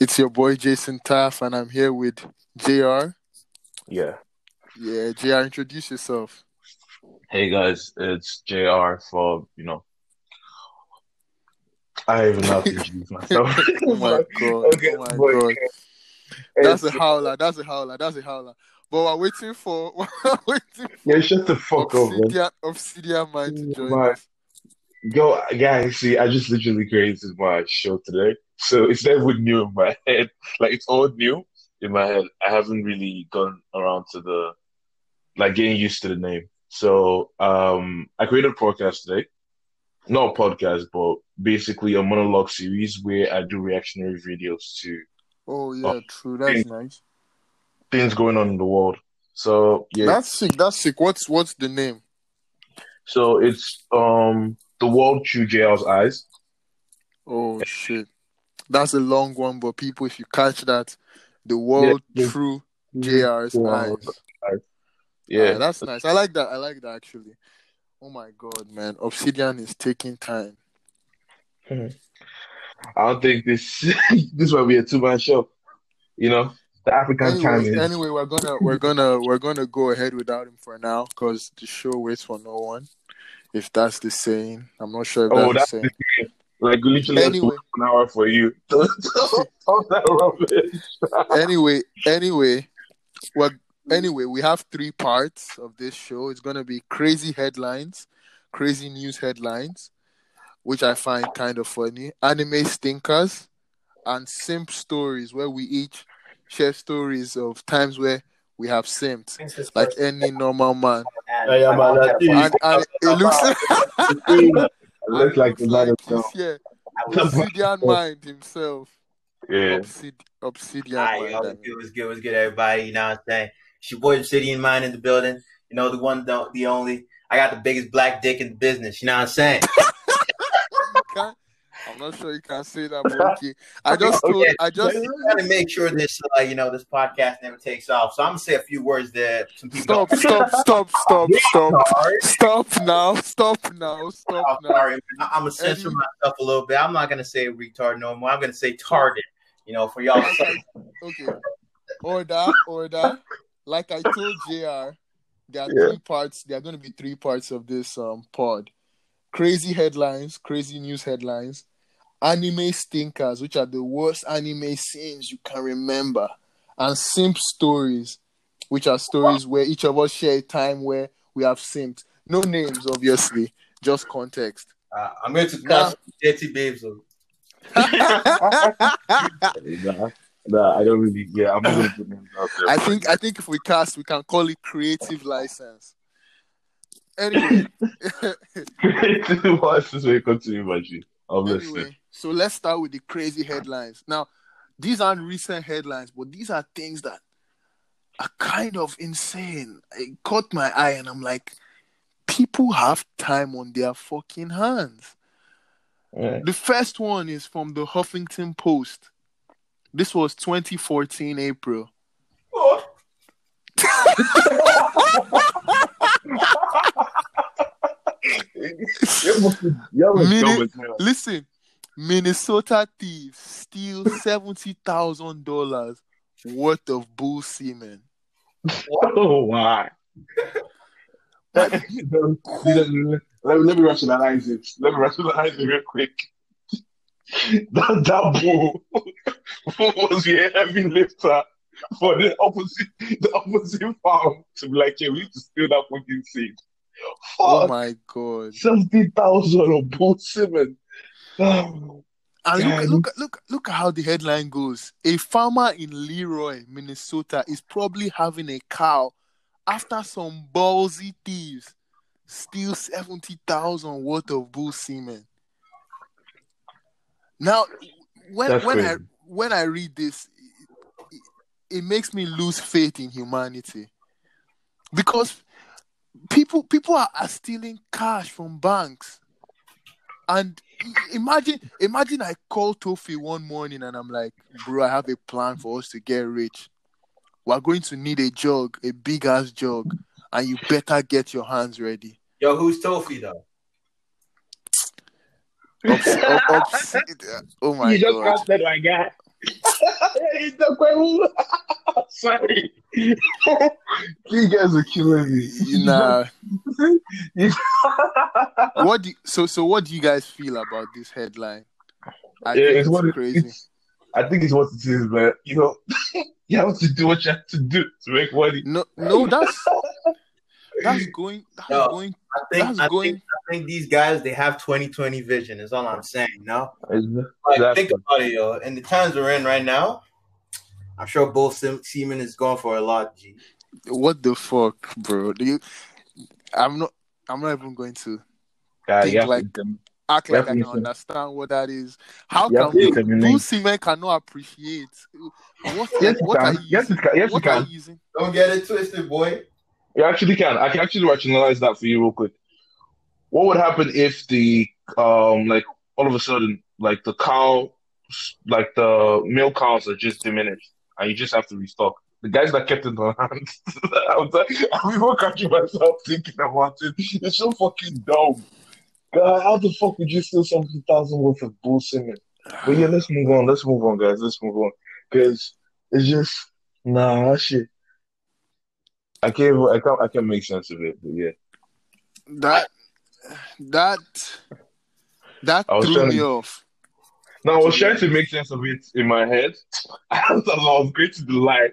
It's your boy Jason Taff, and I'm here with JR. Yeah. Yeah, JR, introduce yourself. Hey guys, it's JR for, you know, I don't even know how to introduce myself. Oh my god. Oh okay, oh my but god. That's a howler. That's a howler. That's a howler. But we're waiting for we're waiting Yeah, shut the for fuck up, man. Obsidian, Obsidian Mind to join My- us. Yo, guys, see, I just literally created my show today. So it's never new in my head. Like, it's all new in my head. I haven't really gone around to the, like, getting used to the name. So, um, I created a podcast today. Not a podcast, but basically a monologue series where I do reactionary videos to Oh yeah, true. That's nice. things going on in the world. So, yeah. That's sick. That's sick. What's what's the name? So it's, um, the world through JL's eyes. Oh shit. That's a long one, but people, if you catch that, the world Yeah. through JR's Wow. eyes. Yeah. Ah, that's nice. I like that. I like that actually. Oh my god, man. Obsidian is taking time. I don't think this this might be a two man show. You know, the African time is anyway, we're gonna we're gonna we're gonna go ahead without him for now because the show waits for no one. If that's the saying, I'm not sure if Oh, that's, that's the saying. like literally Anyway. an hour for you. Talk that rubbish. anyway, anyway, well, anyway, we have three parts of this show. It's gonna be crazy headlines, crazy news headlines, which I find kind of funny, anime stinkers, and simp stories, where we each share stories of times where we have simped, like any normal man. I am an And, and it looks Looks like the man like himself. he's. Obsidian Mind himself. Yeah. Obsid- Obsidian Hi, Mind. yo, I what's mean. good, what's good, what's good, everybody? You know what I'm saying? It's your boy Obsidian Mind in the building. You know, the one, the, the only. I got the biggest black dick in the business. You know what I'm saying? You can't- I'm not sure you can say that, okay. I just told, Okay. I just trying to make sure this, uh, you know, this podcast never takes off. So I'm gonna say a few words that some people. stop, stop, stop, stop, stop, stop now, stop now, stop Oh, now. sorry, I- I'm gonna censor Eddie. myself a little bit. I'm not gonna say retard no more. I'm gonna say target. You know, for y'all. Like okay, order, order. Like I told Jr. There are Yeah. three parts. There are going to be three parts of this um pod. Crazy headlines, crazy news headlines, anime stinkers, which are the worst anime scenes you can remember, and simp stories, which are stories where each of us share a time where we have simped. No names, obviously, just context. Uh, I'm going to Nah. dirty Jetty Babes. Nah, nah, I don't really. Yeah, I'm not gonna put names out there. I think I think if we cast, we can call it creative license. Anyway, What's this way? Continue, Maji. I'm listening. anyway, so let's start with the crazy headlines. Now, these aren't recent headlines, but these are things that are kind of insane. It caught my eye, and I'm like, people have time on their fucking hands. Yeah. The first one is from the Huffington Post. This was 2014 April. Mini- Listen, Minnesota thieves steal seventy thousand dollars worth of bull semen. Oh, why? let, me, let me rationalize it. Let me rationalize it real quick. That, that bull was a heavy lifter for the opposite the opposite farm to be like, yeah, we need to steal that fucking seed. Oh my god! seventy thousand of bull semen. Oh, And look, God. look, look, look at how the headline goes. A farmer in Leroy, Minnesota, is probably having a cow after some ballsy thieves steal seventy thousand worth of bull semen. Now, when That's when I when I read this, it, it makes me lose faith in humanity because people people are, are stealing cash from banks, and imagine imagine I call Tofi one morning and I'm like, bro, I have a plan for us to get rich. We're going to need a jug, a big ass jug, and you better get your hands ready. Yo, who's Tofi though? Obs- ob- obs- oh my you just god! casted my guy. Sorry. you guys are killing me. Nah. what do you- so so what do you guys feel about this headline? I Yeah, think it's what it- crazy. it's- I think it's what it is, man. You know, you have to do what you have to do to make money. No, no, that's that's going that's No. going I think that's I going think I think these guys they have 2020 vision. Is all I'm saying. No, Exactly. like think about it, yo. In the times we're in right now, I'm sure both Sim- Seaman is going for a lot. G. what the fuck, bro? Do you I'm not I'm not even going to Guy, think you like- to, act like I can Definitely. understand what that is. How can to we Seamen cannot appreciate what yes, you what are can. you Yes, using? you can. Yes, you what are can. you using? Don't get it twisted, boy. You actually can. I can actually rationalize that for you real quick. What would happen if the um like all of a sudden like the cow like the male cows are just diminished and you just have to restock. The guys that kept it on hand, I was like, I'm even catching myself thinking about it. It's so fucking dumb. God, how the fuck would you steal something thousand worth of bull semen? But yeah, let's move on. Let's move on, guys. Let's move on. Because it's just nah that shit. I can't I can't I can't make sense of it, but yeah. That that that I was threw me to- off. No, I was trying to make sense of it in my head. As I was creating the lie,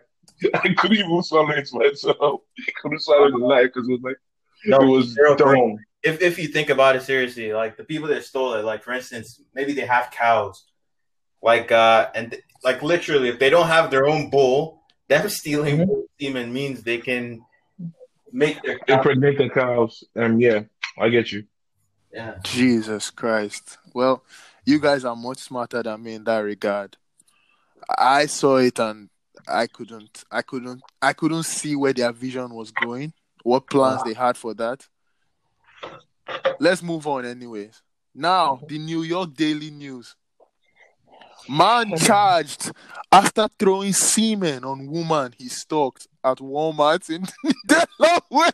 I couldn't even swallow it myself. I couldn't swallow the lie because it was like No, it was zero dumb. if if you think about it seriously, like the people that stole it, like for instance, maybe they have cows, like uh, and like literally, if they don't have their own bull, them stealing Mhm. semen means they can make their cow. Impregnate the cows. Um, yeah, I get you. Yeah, Jesus Christ. Well, you guys are much smarter than me in that regard. I saw it and I couldn't I couldn't I couldn't see where their vision was going, what plans they had for that. Let's move on anyways. Now, the New York Daily News. Man charged after throwing semen on woman he stalked at Walmart in Delaware.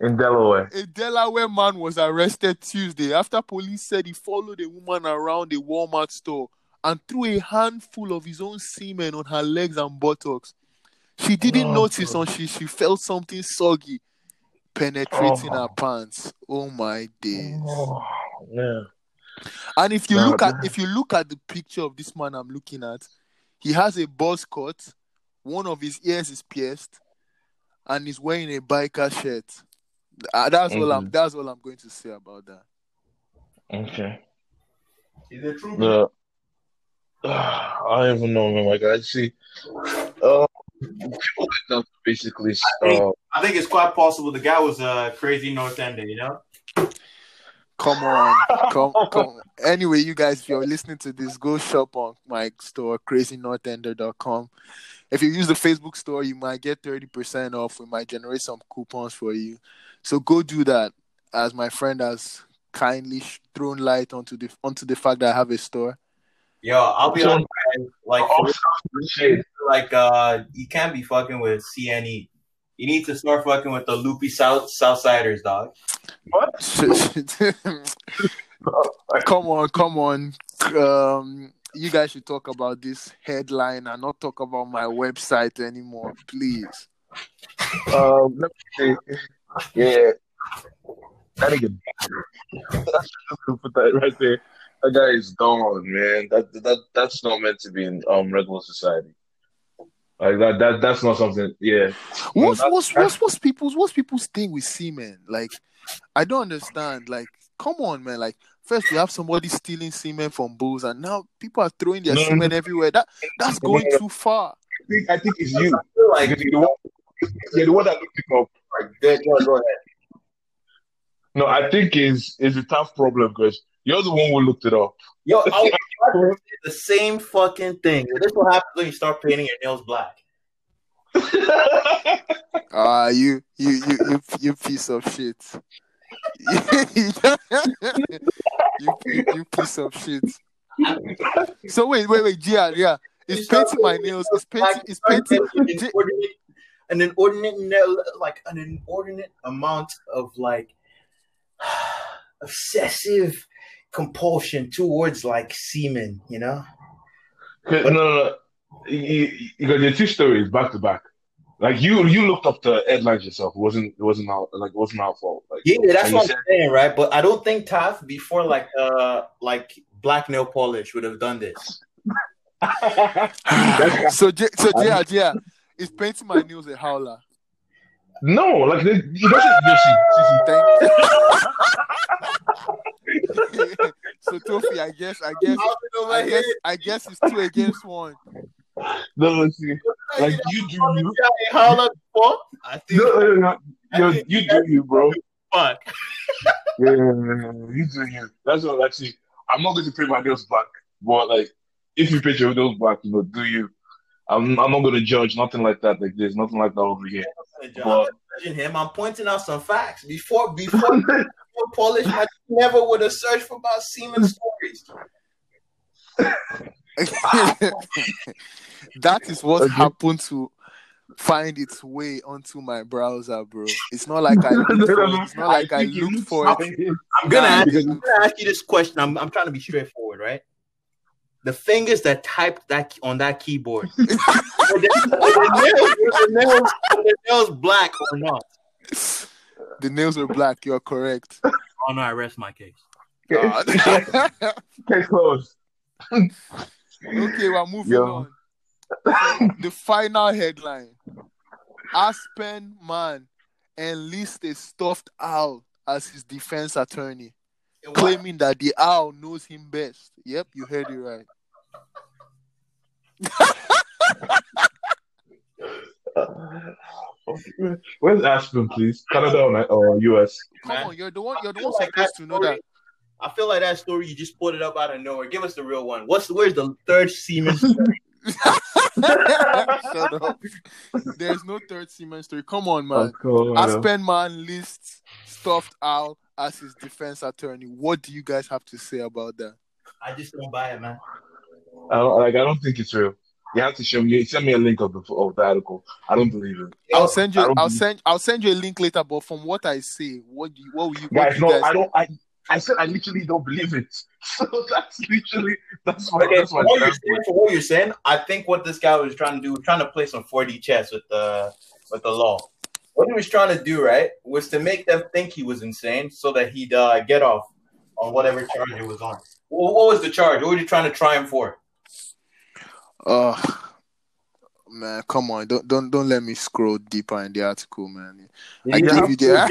In Delaware. A Delaware man was arrested Tuesday after police said he followed a woman around a Walmart store and threw a handful of his own semen on her legs and buttocks. She didn't Oh, notice God. until she felt something soggy penetrating Oh. her pants. Oh my days. Oh, yeah. And if you No, look at that- if you look at the picture of this man I'm looking at, he has a buzz cut, one of his ears is pierced, and he's wearing a biker shirt. Uh, that's all I'm Mhm. that's all I'm going to say about that. Okay. is it true? The, I don't even know, man. Like I see, uh, people like that basically. Uh, I think it's quite possible the guy was a crazy North Ender, you know. Come on, come, come. Anyway, you guys, if you're listening to this, go shop on my store, crazynorthender.com. If you use the Facebook store, you might get 30% off. We might generate some coupons for you. So go do that, as my friend has kindly sh- thrown light onto the onto the fact that I have a store. Yo, I'll be So- honest, like like uh, you can't be fucking with CNE. You need to start fucking with the loopy South Southsiders, dog. What? come on, come on. Um, you guys should talk about this headline and not talk about my website anymore, please. Um, let me see. Yeah. That nigga. That's just put that right there. That guy is gone, man. That that that's not meant to be in um regular society. Like that that that's not something. Yeah. What's That- what's what's what's people's what's people's thing with semen? Like, I don't understand. Like, come on, man. Like, first we have somebody stealing semen from bulls, and now people are throwing their No, no, everywhere. That that's going no, no. too far. I think I think it's you. I feel like Because you're the one, you're the one that looked it up. good. Go, go ahead. No, I think is is a tough problem because you're the one who looked it up. Yo, I was about to say the same fucking thing. This will happen when you start painting your nails black. Ah, you you you you you piece of shit. you, you you piece of shit. So wait wait wait, Gia, yeah. It's painting my nails. It's painting. It's painting. an inordinate, an inordinate, ne- like an inordinate amount of like obsessive compulsion towards like semen, you know? Okay, No, no, no. You, you got your two stories back to back. Like you, you looked up the headlines yourself. It wasn't, it wasn't our, like, it wasn't our fault. Like, Yeah, that's what you I'm said, saying, right? But I don't think Taff before like uh like black nail polish would have done this. so so yeah, yeah, is painting my nails a howler. No, like they, he doesn't. You see, see, see, Thank so Tofi, I guess, I guess, I guess, I guess it's two against one. no, no, see, like you do you. Holla before? I think No, no, no, I think you do you, bro. fuck. Yeah, you do you. That's what actually. I'm not going to pay my nails back, but like, if you paint your nails back, you know, do you? I'm, I'm not going to judge nothing like that. Like, there's nothing like that over here. I'm not judging him. I'm pointing out some facts. Before before, before polish, I never would have searched for about semen stories. that is what Okay. happened to find its way onto my browser, bro. It's not like I looked for it. It's not like I think it looked looks for like it. it. I'm gonna ask, I'm gonna ask you this question. I'm I'm trying to be straightforward, right? The fingers that typed that on that keyboard, were the, were the nails, were the nails, were the nails black or not? The nails are black. You're correct. Oh no, I rest my case. Ah. God. Case closed. okay, we're moving Yo. on. The final headline: Aspen man enlists a stuffed owl as his defense attorney, claiming that the owl knows him best. Yep, you heard it right. Where's Aspen, please? Canada or, or US? Come Man. on, you're the one. You're the I feel one like supposed to know story- that. I feel like that story you just pulled it up out of nowhere. Give us the real one. What's where's the third semen? story? Shut up. There's no third Siemens story. Come on, man. Oh, Aspen man lists stuffed owl as his defense attorney. What do you guys have to say about that? I just don't buy it, man. I don't, like, I don't think it's real. You have to show me. Send me a link of the of the article. I don't believe it. I'll send you. I don't I'll believe- send. I'll send you a link later. But from what I see, what do you? What will you? What Guys, do you no, guys I don't. I I said I literally don't believe it. So that's literally that's my Okay, that's for my what, you're saying, for what you're saying, I think what this guy was trying to do, trying to play some 4D chess with the with the law. What he was trying to do, right, was to make them think he was insane, so that he'd uh, get off on whatever charge it was on. What, what was the charge? What were you trying to try him for? Oh man, come on! Don't don't don't let me scroll deeper in the article, man. I You gave you the.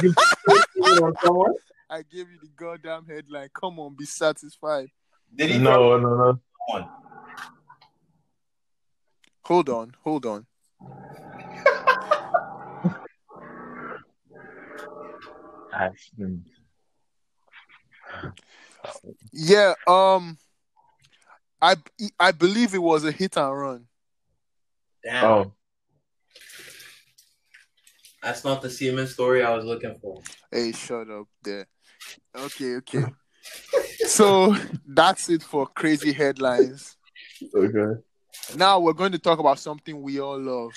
you have I gave you the goddamn headline. Come on, be satisfied. Did he? no, no, no. One. Hold on, hold on. Aspen. Yeah, um, I I believe it was a hit and run. Damn, Oh, that's not the Siemens story I was looking for. Hey, shut up there. Okay, okay. so that's it for crazy headlines. okay. Now we're going to talk about something we all love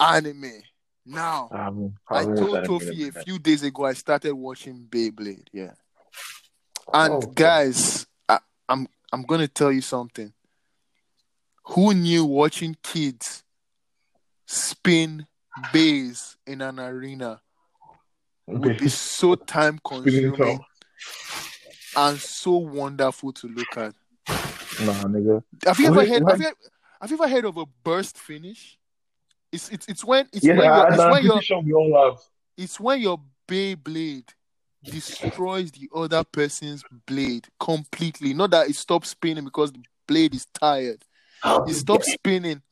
anime. Now, Um, I told excited Tofi a few days ago I started watching Beyblade. Yeah. And Oh. guys, I, I'm I'm gonna tell you something. Who knew watching kids spin bass in an arena would be so time consuming and so wonderful to look at? Nah, nigga. Have you ever heard have you, have you ever heard of a burst finish? It's it's it's when it's Yeah, when you're, it's when you're sure we all have. it's when your Beyblade destroys the other person's blade completely. Not that it stops spinning because the blade is tired. It stops spinning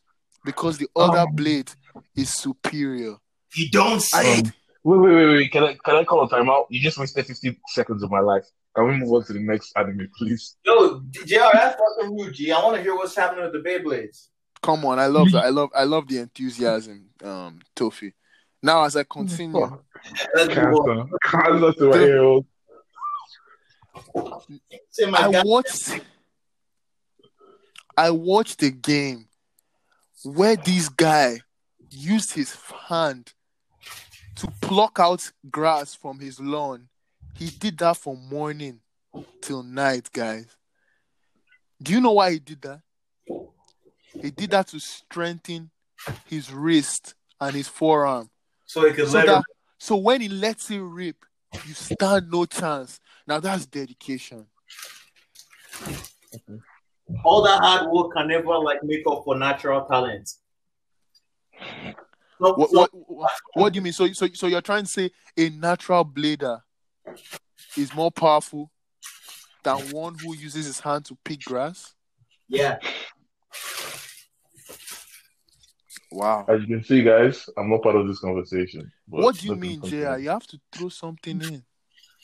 because the other Oh. blade is superior. You don't say. Um, Wait, wait, wait, wait. Can I can I call a timeout? You just wasted 50 seconds of my life. Can we move on to the next anime, please? Yo, JR, that's fucking rude, G. I want to hear what's happening with the Beyblades. Come on, I love that. I love I love the enthusiasm, um, Tofi. Now as I continue, Let's move on. Cancer. Cancer to my ears. I watched I watched a game where this guy used his hand to pluck out grass from his lawn He did that from morning till night, guys. Do you know why he did that? He did that to strengthen his wrist and his forearm. So he could So let that her. so when he lets it rip, you stand no chance. Now that's dedication. All that hard work can never like make up for natural talent. So, What, so- what, what, what do you mean? So, so, so you're trying to say a natural blader is more powerful than one who uses his hand to pick grass? yeah. Wow. As you can see, guys, I'm not part of this conversation. but What do you mean, continue. JR? You have to throw something in.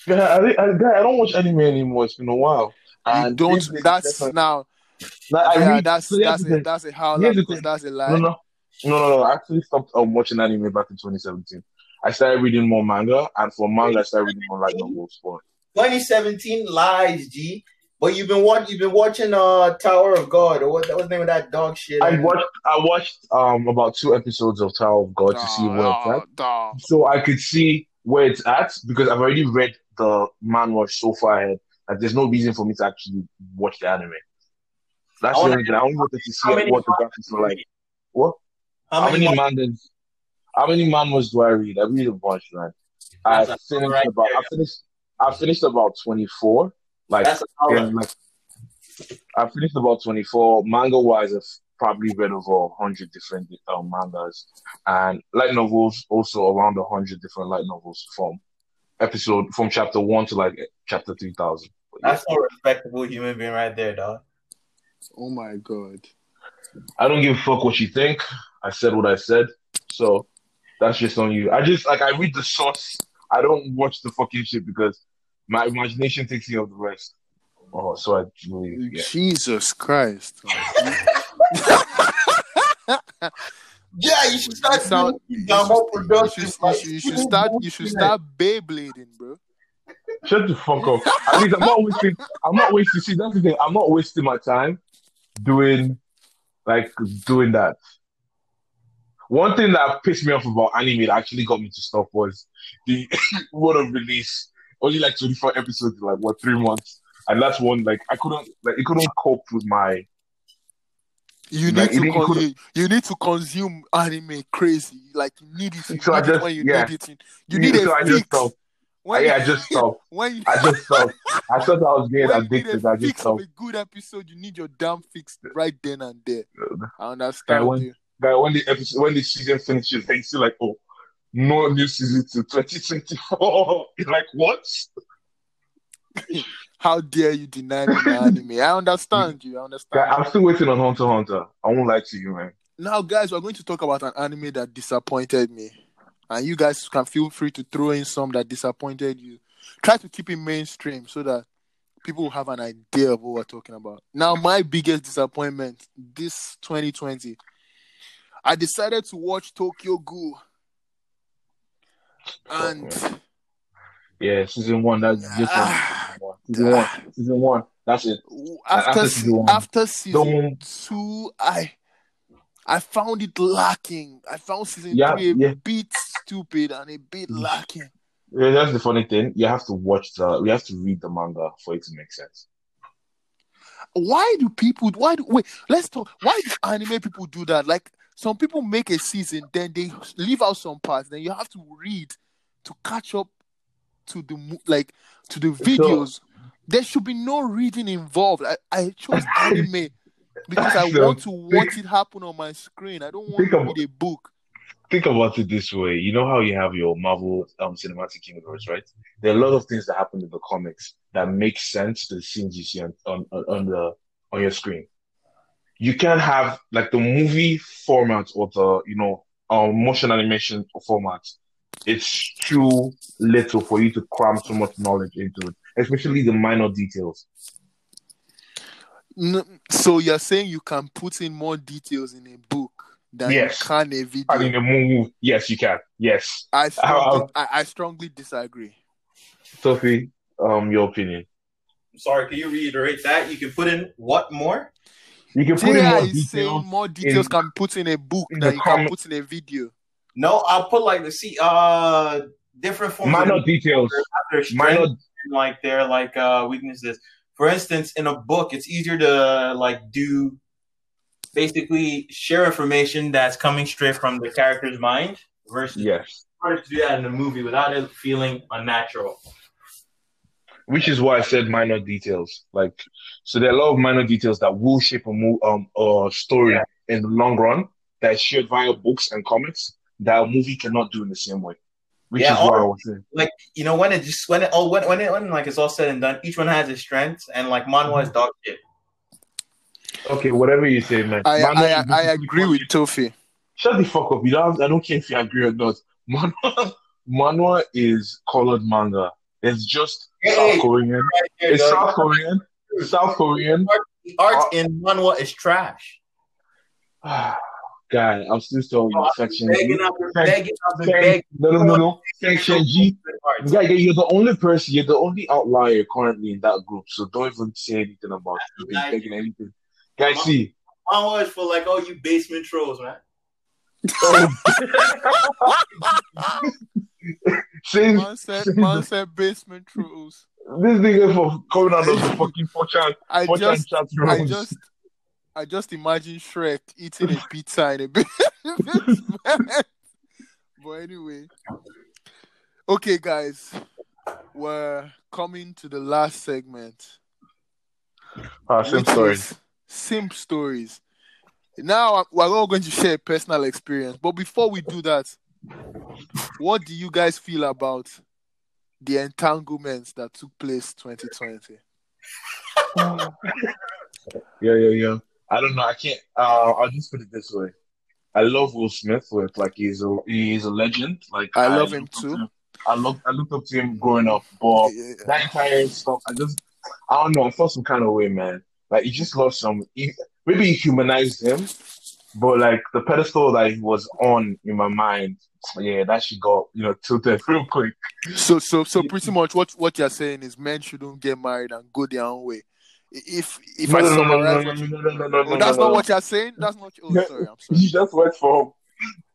Yeah, I, I, I don't watch anime anymore. It's been a while. You don't. That's definitely- now. Like, I Yeah, read- that's so that's the a thing. that's a howler Here's because that's a lie. No, no, no, no, no. I actually stopped um, watching anime back in 2017. I started reading more manga, and for manga, I started reading more light novels. For 2017 lies, G. But you've been watching. You've been watching uh Tower of God or what? That was the name of that dog shit. I watched, I watched um about two episodes of Tower of God to see where it's at, dawg. so I could see where it's at because I've already read the manhwa so far ahead. Like, there's no reason for me to actually watch the anime. That's I the wanna- only thing. I only wanted to see what the graphics are like. What? How How many many? mangas? How many manhwas do I read? I read a bunch, man. I That's a- finished right about. there. I finished. I finished about twenty four. Like, That's a power. like, I finished about twenty four. Manga wise, I've probably read over hundred different um, mangas and light novels. Also around hundred different light novels from episode from chapter one to like chapter three thousand. That's a respectable human being right there, dog. Oh my god. I don't give a fuck what you think. I said what I said. So that's just on you. I just like I read the source. I don't watch the fucking shit because my imagination takes care of the rest. Oh, so I really yeah. Jesus Christ. Yeah, you should start Sound- doing you some more should, you should- you should- you should start you should start Beyblading, bro. Shut the fuck up. At least I'm not wasting I'm not wasting see that's the thing. I'm not wasting my time doing like doing that. One thing that pissed me off about anime that actually got me to stop was the word of release. Only like 24 episodes in like what three months. And that's one like I couldn't like it couldn't cope with my You Like, need it to con- you, you need to consume anime crazy. Like you need it. You So I need it just- when you yeah. need it. You need so a I fix. stopped. When yeah, I just stopped. when you, I just stopped. I thought I was getting when addicted. I just stopped. a good episode, you need your damn fix right then and there. I understand when- you. Guy, when the episode when the season finishes, they still like, oh, no new season to 2024. You're like, what? How dare you deny me my anime? I understand you. I understand. I'm still waiting on Hunter Hunter. I won't lie to you, man. Now, guys, we're going to talk about an anime that disappointed me. And you guys can feel free to throw in some that disappointed you. Try to keep it mainstream so that people will have an idea of what we're talking about. Now, my biggest disappointment this 2020, I decided to watch Tokyo Ghoul. And Yeah, season one. That's just Ah, one. Season one. Season one. That's it. after after season after season two, I I found it lacking. I found season Yeah, three a yeah. bit stupid and a bit lacking. Yeah, that's the funny thing. You have to watch the. You have to read the manga for it to make sense. Why do people? Why do wait? Let's talk. Why do anime people do that? Like some people make a season, then they leave out some parts. Then you have to read to catch up to the like to the videos. there should be no reading involved. I, I chose anime because I So, want to watch it happen on my screen. I don't want think to about- read a book. Think about it this way. You know how you have your Marvel um, cinematic universe, right? There are a lot of things that happen in the comics that make sense to the scenes you see on, on on the on your screen. You can't have like the movie format or the you know um, motion animation format. It's too little for you to cram so much knowledge into it, especially the minor details. N- So you're saying you can put in more details in a book than Yes. you can a video? And in the movie, yes, you can. Yes, I strongly, How- I, I strongly disagree. Sophie, um, your opinion. Sorry, can you reiterate that? You can put in what more? You can put in more is details. saying more details in- can put in a book in than the you can put in a video. No, I'll put like the see uh different forms Minor of details. their strengths Minor. and like their like uh weaknesses. For instance, in a book, it's easier to like do basically share information that's coming straight from the character's mind versus Yes. harder to do that in a movie without it feeling unnatural. Which is why I said minor details. Like, so there are a lot of minor details that will shape a mo- um a story Yeah. in the long run that is shared via books and comics that a movie cannot do in the same way. Which Yeah, is why I was saying. Like you know when it just when it all when when it when like it's all said and done, each one has its strengths and like manhwa is dog shit. Okay, whatever you say, man. I Manhwa I, is I agree with Tofi. Shut the fuck up. You don't have, I don't care if you agree or not. Manhwa, manhwa is colored manga. It's just Hey, South Korean. Right there, It's dog. South Korean. South Korean. The art in manhwa is trash. God, I'm still telling you, Oh, section G. Begging up, Thank- begging up, and Thank- begging. No, no, no, no. Section G. Art. Yeah, yeah, you're the only person, you're the only outlier currently in that group, so don't even say anything about you being Nice. taking anything. Guys, see. Manhwa is for like all you basement trolls, man. Oh. Since Man said, man said basement trolls. This nigga for coming out of the fucking fortune, I fortune just, chat I just, I just imagine Shrek eating a pizza in a bit. but anyway, okay, guys, we're coming to the last segment. Ah, same which story. Simp stories. Now we're all going to share a personal experience, but before we do that, what do you guys feel about the entanglements that took place 2020? Yeah, yeah, yeah. I don't know. I can't. Uh, I'll just put it this way. I love Will Smith. With like he's a he's a legend. Like I love him too. to I look I looked up to him growing up, but Yeah. that entire stuff, I just I don't know. I felt some kind of way, man. Like he just lost some. He, maybe he humanized him, but like the pedestal that he was on in my mind, yeah, that shit got you know tilted real quick. So, so, so pretty much what what you're saying is men shouldn't get married and go their own way. If if I no, no, summarize, no, no, no, no, no, no, Oh, no, that's no, not what you're saying. That's not. Oh, Yeah. sorry, I'm sorry. He just went from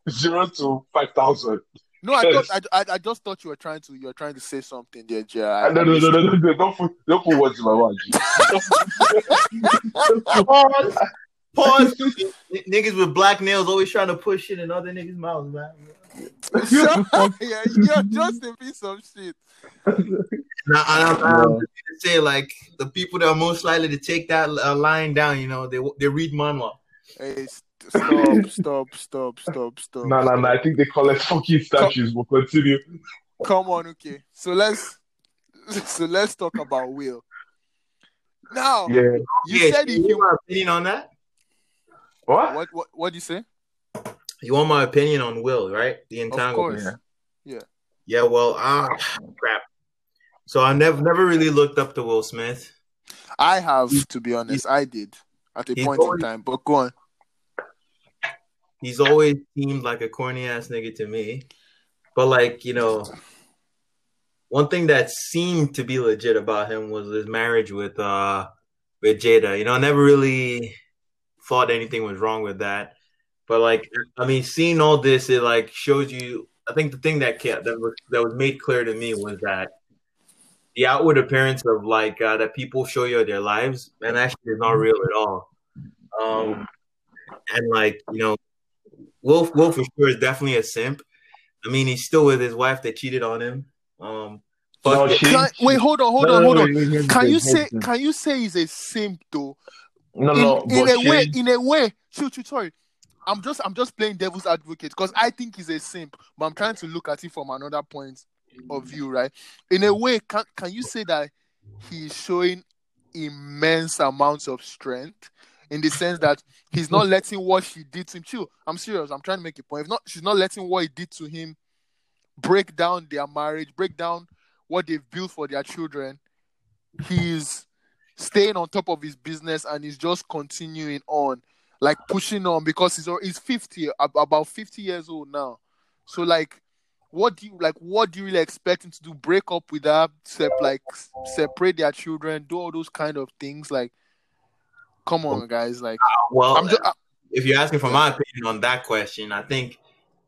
zero to five thousand. No, I thought I, I, I just thought you were trying to you were trying to say something there. No, no, no, no, no, no, don't put, don't put words in my mouth. G. Pause. Pause. N- niggas with black nails always trying to push shit in other niggas' mouths, man. Shut yeah, you're just a piece of shit. Now, I'm, Yeah. I'm to say like the people that are most likely to take that uh, line down, you know, they they read manhwa. Hey, st- stop, stop, stop, stop, stop. No, no, no. I think they call it fucking statues. We'll continue. Come on, okay. So let's so let's talk about Will. Now, Yeah. you yeah, said you if you want my opinion on that? What? what what what do you say? You want my opinion on Will, right? The entanglement. course. Yeah. Yeah, well, ah, crap. So I never never really looked up to Will Smith. I have to be honest, I did at a He's point in time. But go on. He's always seemed like a corny ass nigga to me. But like, you know, one thing that seemed to be legit about him was his marriage with uh with Jada. You know, I never really thought anything was wrong with that. But like, I mean, seeing all this, it like shows you. I think the thing that kept, that was that was made clear to me was that the outward appearance of like uh, that people show you their lives, and actually is not real at all. Um, and like you know, Wolf Wolf for sure is definitely a simp. I mean, he's still with his wife that cheated on him. Um, No, but she- Can, wait, hold on, hold No, on, hold no, on. wait, wait, Can you say can you say he's a simp though? No, in, no. in a way, she- in a way, shoot, shoot, sorry. I'm just I'm just playing devil's advocate because I think he's a simp, but I'm trying to look at it from another point of view, right? In a way, can can you say that he's showing immense amounts of strength in the sense that he's not letting what she did to him. Chill, I'm serious. I'm trying to make a point. If not, she's not letting what he did to him break down their marriage, break down what they've built for their children. He's staying on top of his business and he's just continuing on, like pushing on because he's he's 50, about 50 years old now. So like, what do you like? What do you really expect him to do? Break up with her, sep- like separate their children, do all those kind of things? Like, come on, guys! Like, well, I'm just if you're asking for my opinion on that question, I think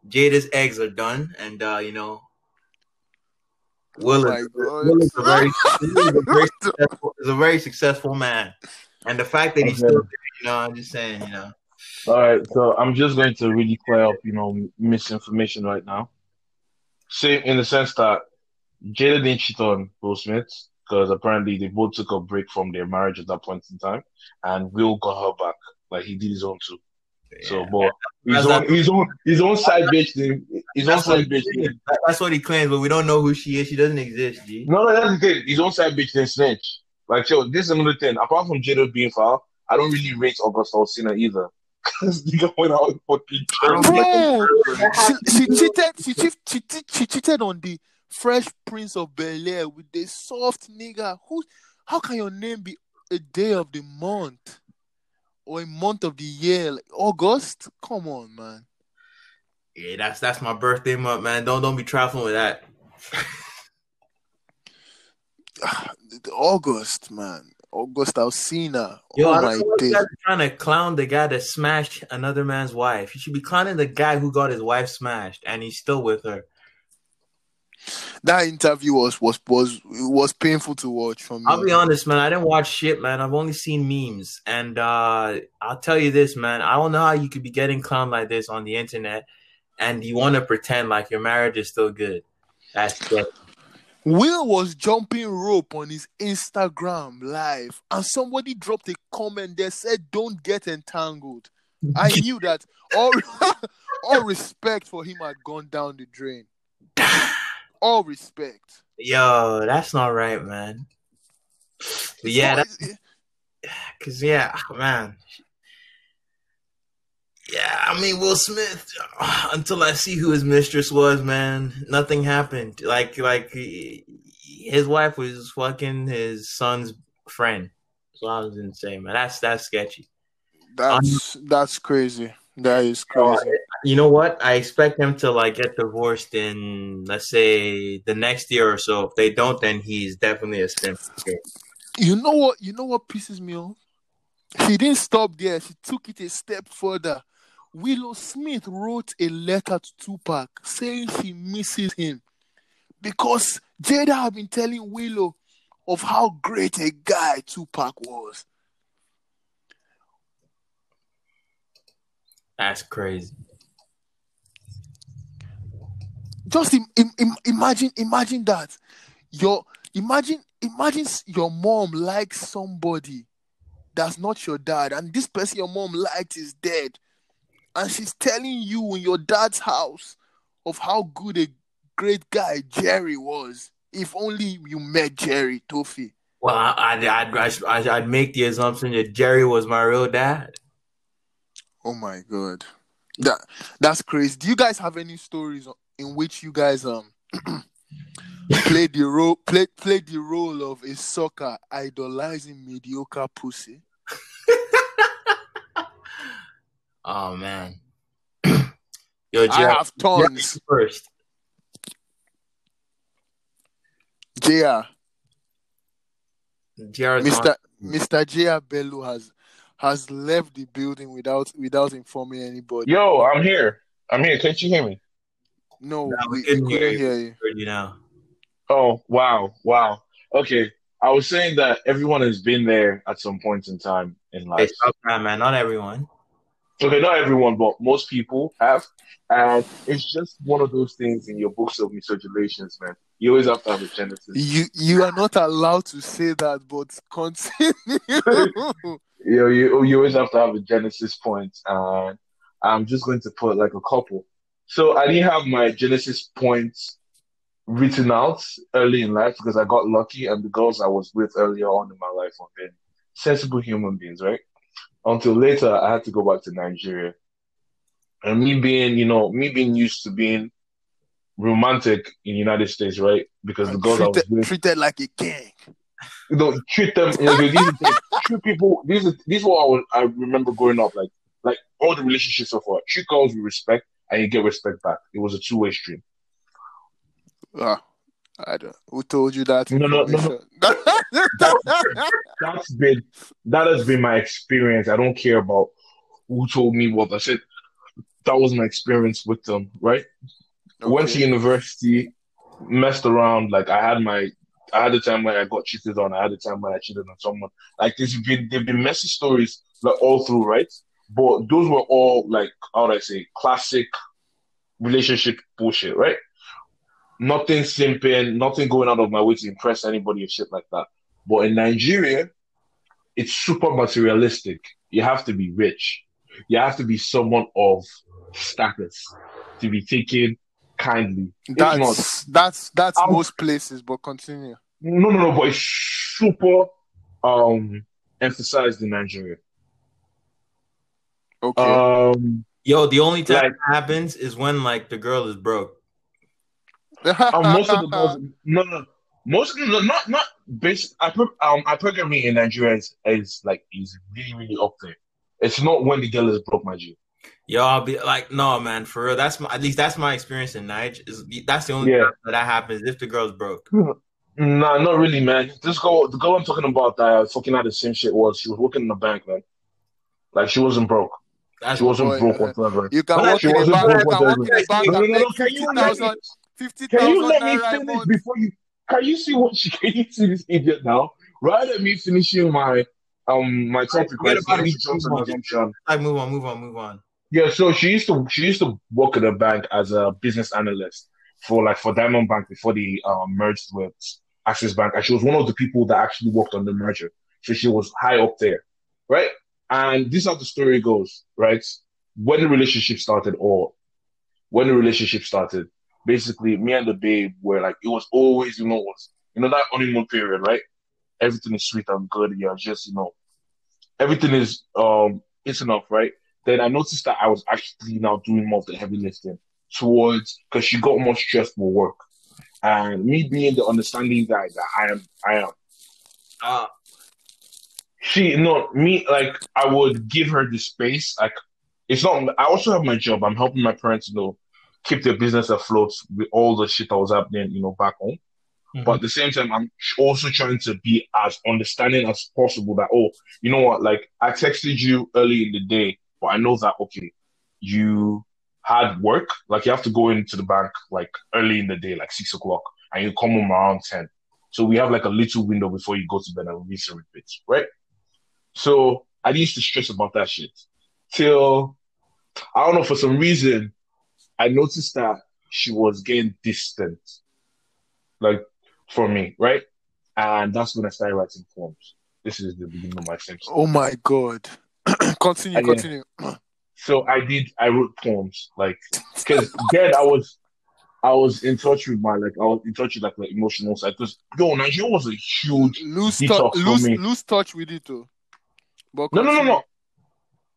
Jada's eggs are done, and uh, you know, Will Oh is, Will is a very, is a very successful, is a very successful man, and the fact that he's Okay. still, there, you know, I'm just saying, you know, All right, so I'm just going to really clear up, you know, misinformation right now. Same in the sense that Jada didn't cheat on Will Smith because apparently they both took a break from their marriage at that point in time, and Will got her back. Like he did his own too. So, Yeah. but his That's own, not- his own, his own side bitch thing, his own That's what, side he bitch claims. that's what he claims, but we don't know who she is. She doesn't exist, G. No, no, that's the thing. His own side bitch didn't snitch. Like, yo, this is another thing. Apart from Jada being foul, I don't really rate August Alsina either. Because nigga went out fucking Bro, she, she cheated. She, cheat, she, cheat- she cheated on the Fresh Prince of Bel Air with the soft nigga. Who? How can your name be a day of the month or a month of the year? Like August? Come on, man. Yeah, that's that's my birthday month, man. Don't don't be trifling with that. August, man. August Alsina. Yo, oh my don't know why you days. guys are trying to clown the guy that smashed another man's wife. You should be clowning the guy who got his wife smashed and he's still with her. That interview was was was was painful to watch me. I'll be honest, man. I didn't watch shit, man. I've only seen memes, and uh, I'll tell you this, man. I don't know how you could be getting clowned like this on the internet, and you want to pretend like your marriage is still good. That's just Will was jumping rope on his Instagram live, and somebody dropped a comment that said, "Don't get entangled." I knew that all all respect for him had gone down the drain. All respect. yo. That's not right, man. But yeah, that's because yeah, ah, man. Yeah, I mean Will Smith. Until I see who his mistress was, man, nothing happened. Like, like his wife was fucking his son's friend. So I was insane, man. That's that's sketchy. that's um, that's crazy. That is crazy. You know what? I expect him to like get divorced in, let's say, the next year or so. If they don't, then he's definitely a simp. You know what? You know what pisses me off? She didn't stop there. She took it a step further. Willow Smith wrote a letter to Tupac saying she misses him because Jada had been telling Willow of how great a guy Tupac was. That's crazy. Just im- im- im- imagine, imagine that. Your imagine, imagine your mom likes somebody that's not your dad, and this person your mom liked is dead, and she's telling you in your dad's house of how good a great guy Jerry was. If only you met Jerry Tofi. Well, I, I'd, I'd, I'd, I'd make the assumption that Jerry was my real dad. Oh my god, that that's crazy. Do you guys have any stories in which you guys um played the role played played the role of a soccer idolizing mediocre pussy? Oh man. Yo, I have tons. first. JR, Jared's Mr. on- Mr. JR Bello has has left the building without without informing anybody. Yo, I'm here. I'm here. Can't you hear me? No, No, we we, we couldn't couldn't hear you. hear you. you know. Oh, wow. Wow. Okay. I was saying that everyone has been there at some point in time in life. stop that, man. Not everyone. Okay, not everyone, but most people have. And it's just one of those things in your books of misogulations, man. You always have to have a genesis. You you are not allowed to say that, but continue. You you, you always have to have a genesis. And I'm just going to put like a couple. So I didn't have my genesis points written out early in life because I got lucky and the girls I was with earlier on in my life were been sensible human beings, right? Until later, I had to go back to Nigeria. And me being, you know, me being used to being romantic in the United States, right? Because the girls I was treated, with, treated like a king. you know, treat them. You know, these treat people. These are these are what I, was, I remember growing up. Like like all the relationships so far. Treat girls with respect, and you get respect back. It was a two way stream. Ah, I don't. Who told you that? No, no, no, no. information? That's been that has been my experience. I don't care about who told me what. I said that was my experience with them. Right. Went to university. messed around. Like I had my, I had a time when I got cheated on. I had a time when I cheated on someone. Like there's been, there've been messy stories like all through, right? But those were all like, how would I say, classic relationship bullshit, right? Nothing simping, nothing going out of my way to impress anybody or shit like that. But in Nigeria, it's super materialistic. You have to be rich. You have to be someone of status to be taken kindly. If not, That's that's that's I'll- most places, but continue. no, no, no, but it's super um emphasized in Nigeria. Okay. Um, Yo, the only time Like- that happens is when like the girl is broke. uh, most of the girls, no, no, most no, not not basic. I put um, hypergamy in Nigeria is, is like is really really up there. It's not when the girl is broke, my G. Yo, I'll be like, no, man, for real. That's my, at least that's my experience in Niger. Is that's the only Yeah. time that, that happens if the girl's broke. Nah, not really, man. This girl, the girl I'm talking about that I fucking had the same shit was she was working in the bank, man. Like she wasn't broke. That's She wasn't boy, broke uh, whatsoever. You can Well, work she in a wasn't bank. broke You can work in a bank No, no, and make can you let me- 50,000 Can you let me finish month. before you? Can you see what she? Can you see this idiot now? Rather than me finishing my um my topic, Forget right? about Let me it. jump to an assumption. like move on, move on, move on. Yeah, so she used to she used to work at a bank as a business analyst for like for Diamond Bank before they um, merged with Access Bank, and she was one of the people that actually worked on the merger. So she was high up there, right? And this is how the story goes, right? When the relationship started, or when the relationship started, basically me and the babe were like, it was always, you know, was you know that honeymoon period, right? Everything is sweet and good. You're just, you know, everything is um it's enough, right? Then I noticed that I was actually now doing more of the heavy lifting towards because she got more stressed for work. And me being the understanding guy that I am, I am. Uh, She no me like I would give her the space. Like it's not. I also have my job. I'm helping my parents, you know, keep their business afloat with all the shit that was happening, you know, back home. Mm-hmm. But at the same time, I'm also trying to be as understanding as possible. That oh, you know what? Like I texted you early in the day, but I know that okay, you had work. Like you have to go into the bank like early in the day, like six o'clock, and you come home around ten. So we have like a little window before you go to bed and we read bits, right? So I used to stress about that shit till I don't know for some reason I noticed that she was getting distant, like from me, right? And that's when I started writing poems. This is the beginning of my same Oh my god. continue, Again. continue. So I did. I wrote poems, like because then I was, I was in touch with my like I was in touch with like the emotional side. Because yo, Nigeria was a huge. Lose, detox touch, for lose, me. lose touch with it, too. But No, no, no, no.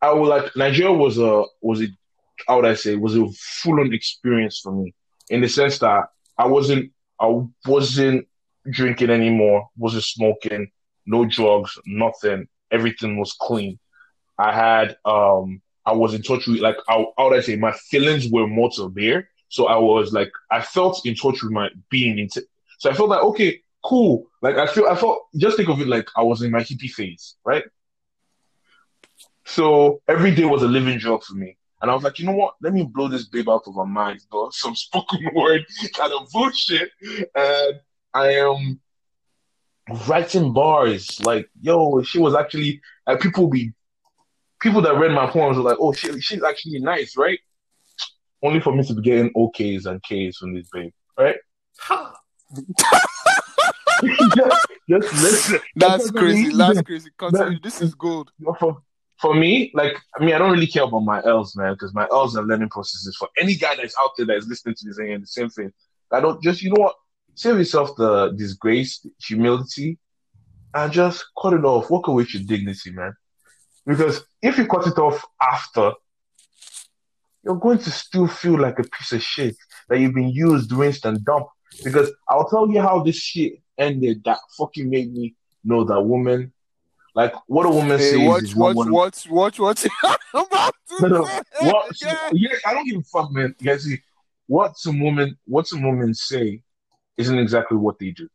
I would like Nigeria was a was a how would I say was a full on experience for me in the sense that I wasn't I wasn't drinking anymore, wasn't smoking, no drugs, nothing. Everything was clean. I had um I was in touch with like how, how would I say my feelings were more severe. So I was like I felt in touch with my being in so I felt like okay, cool. Like I feel I felt just think of it like I was in my hippie phase, right? So every day was a living drug for me. And I was like, you know what? Let me blow this babe out of her mind, though. Some spoken word kind of bullshit. And I am writing bars. Like, yo, she was actually like people be people that read my poems were like, oh, she, she's actually nice, right? Only for me to be getting OKs and Ks from this babe, right? just, just listen. That's That's crazy. That's crazy. Continue. That- This is gold. for for me, like I mean, I don't really care about my L's, man, because my L's are learning processes. For any guy that's out there that is listening to this and the same thing, I don't just you know what, save yourself the disgrace, the humility, and just cut it off. Walk away with your dignity, man. Because if you cut it off after, you're going to still feel like a piece of shit that you've been used, rinsed, and dumped. Because I'll tell you how this shit ended that fucking made me know that woman, like what a woman says watch, is not watch, what watch, watch, watch. I'm about to no, no. What? yeah. Yeah, I don't give a fuck, man. You guys see, what some women, what some women say, isn't exactly what they do.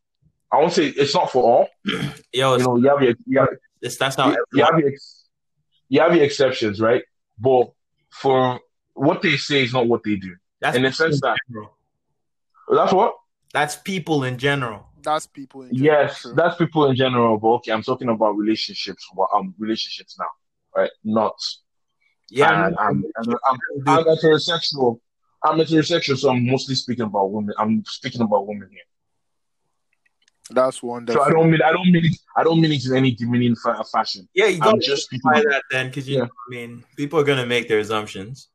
I won't say it's not for all. yo, You know, you have your, you have, it's, that's how you, you have your, ex- you have your exceptions, right? But for what they say is not what they do. that's in the sense that- That's what. That's people in general. That's people in general. Yes, true. that's people in general, but okay, I'm talking about relationships. Well, um, relationships now, right? Not. Yeah, and I'm, I'm, I'm, I'm heterosexual. I'm heterosexual, so I'm mostly speaking about women. I'm speaking about women here. That's one. So. I don't mean I don't mean it, I don't mean it in any demeaning fa- fashion. yeah. You I'm got just speaking. by About, that then, because you Yeah. know, I mean, people are gonna make their assumptions.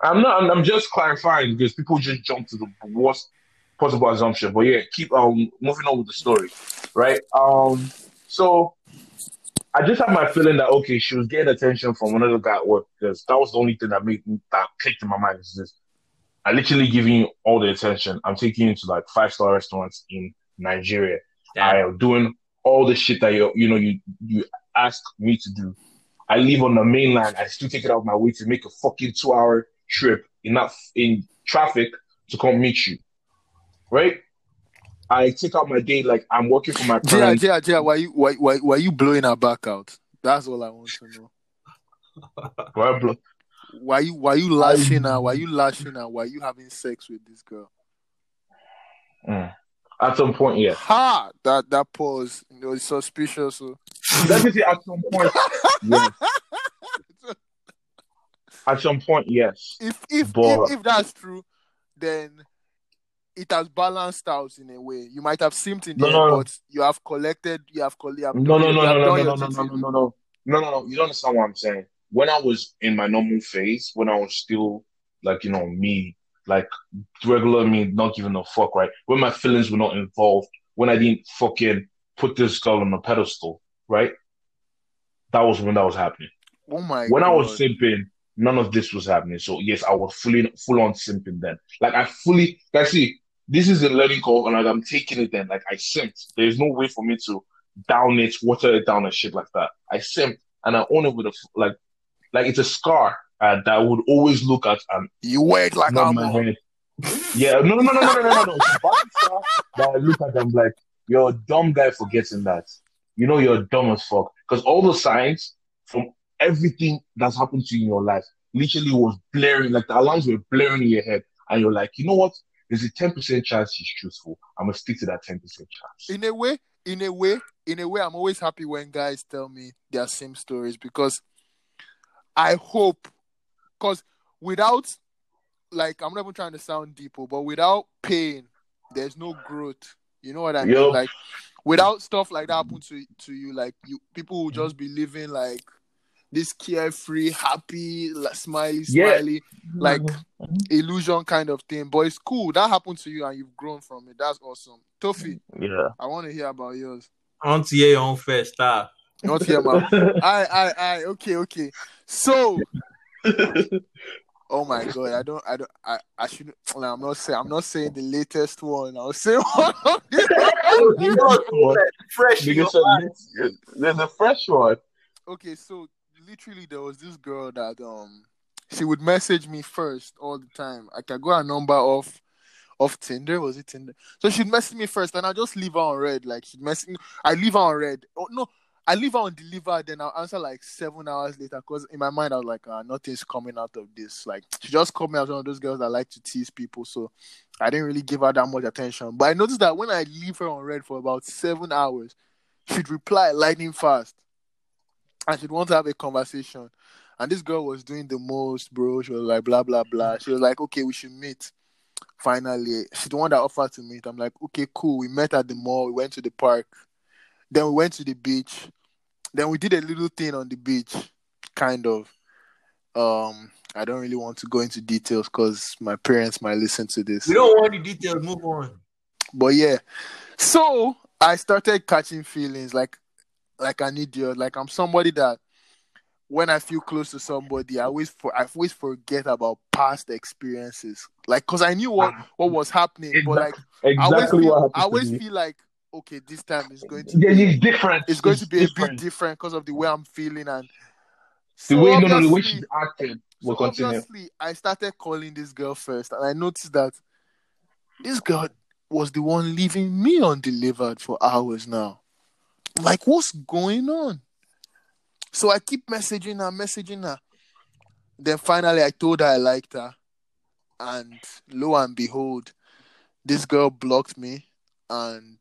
I'm not. I'm, I'm just clarifying because people just jump to the worst possible assumption. But yeah, keep um moving on with the story, right? Um, so I just had my feeling that okay, she was getting attention from another guy at work because that was the only thing that made me that clicked in my mind. Is this? I literally giving you all the attention. I'm taking you to like five star restaurants in Nigeria. I am doing all the shit that you you know you you ask me to do. I live on the mainland. I still take it out of my way to make a fucking two hour trip in that in traffic to come meet you. Right? I take out my day like I'm working for my Jia, parents. Jia, Jia, why you why, why why you blowing her back out? That's all I want to know. why bro? Why you why you lashing her? Why you lashing her? Why you having sex with this girl? Mm. At some point, yeah. Ha! That that pause. You know, it's suspicious. So. Let me say at some point, yes. At some point, yes. if if, But- if if that's true, then it has balanced out in a way. You might have simped in the No, end, no, no. but you have collected. You have collected. No, no, no, no, no, no, no, no, no, no, no, no, no, no, no, no. You don't understand what I'm saying. When I was in my normal phase, when I was still like you know me, like regular me, not giving a fuck, right? When my feelings were not involved, when I didn't fucking put this girl on a pedestal, right? That was when that was happening. Oh my When I was simping, none of this was happening. So yes, I was fully full on simping then. Like I fully, like see, this is a learning curve, and like I'm taking it. Then, like I simped. There's no way for me to down it, water it down, and shit like that. I simped, and I own it with a like, like it's a scar uh, that I would always look at and you wear it like alcohol. yeah, no, no, no, no, no, no, no. no. that I look at them like you're a dumb guy for getting that. You know you're dumb as fuck because all the signs from everything that's happened to you in your life literally was blaring like the alarms were blaring in your head, and you're like, you know what? There's a ten percent chance he's truthful. I'm gonna stick to that ten percent chance. in a way, in a way, in a way, I'm always happy when guys tell me their same stories because I hope, because without, like, I'm not even trying to sound deep, oh, but without pain, there's no growth. You know what I mean? Yo. Like, without stuff like that happen to to you, like you people will just be living like this carefree, happy, like, smiley, Yeah. smiley, mm-hmm. like mm-hmm. illusion kind of thing. But it's cool that happened to you and you've grown from it. That's awesome. Tofi, Yeah. I want to hear about yours. On to your own first stop. Not here, man. I, I, I. Okay, okay. So, oh my god, I don't, I don't, I, I shouldn't. Like, I'm not saying, I'm not saying the latest one. I'll say one. of the- Fresh. you Because know. there's a fresh one. okay, so literally, there was this girl that um, she would message me first all the time. I can go her number off. Off Tinder, was it Tinder? So she'd message me first, and I just leave her on read. Like she'd message, I leave her on read. Oh no, I leave her on deliver, then I'll answer like seven hours later because in my mind I was like, uh, nothing's coming out of this. Like she just called me as one of those girls that like to tease people, so I didn't really give her that much attention. But I noticed that when I leave her on read for about seven hours, she'd reply lightning fast, and she'd want to have a conversation. And this girl was doing the most, bro. She was like, blah blah blah. She was like, okay, we should meet. Finally, she's the one that offered to meet. I'm like, okay, cool. We met at the mall. We went to the park. Then we went to the beach. Then we did a little thing on the beach, kind of. Um, I don't really want to go into details because my parents might listen to this. We don't want any details. Move on. But yeah, so I started catching feelings like, like an idiot. Like I'm somebody that when I feel close to somebody, I always for I always forget about past experiences. Like, cause I knew what ah, what was happening, but like I always feel, I always feel like okay, this time is going to Yeah, be it's different. it's going to be a bit different because of the way I'm feeling and The way no, no, the way she's acted so will continue. obviously, I started calling this girl first, and I noticed that this girl was the one leaving me undelivered for hours now. Like, what's going on? So I keep messaging her, messaging her. Then finally, I told her I liked her, and lo and behold, this girl blocked me and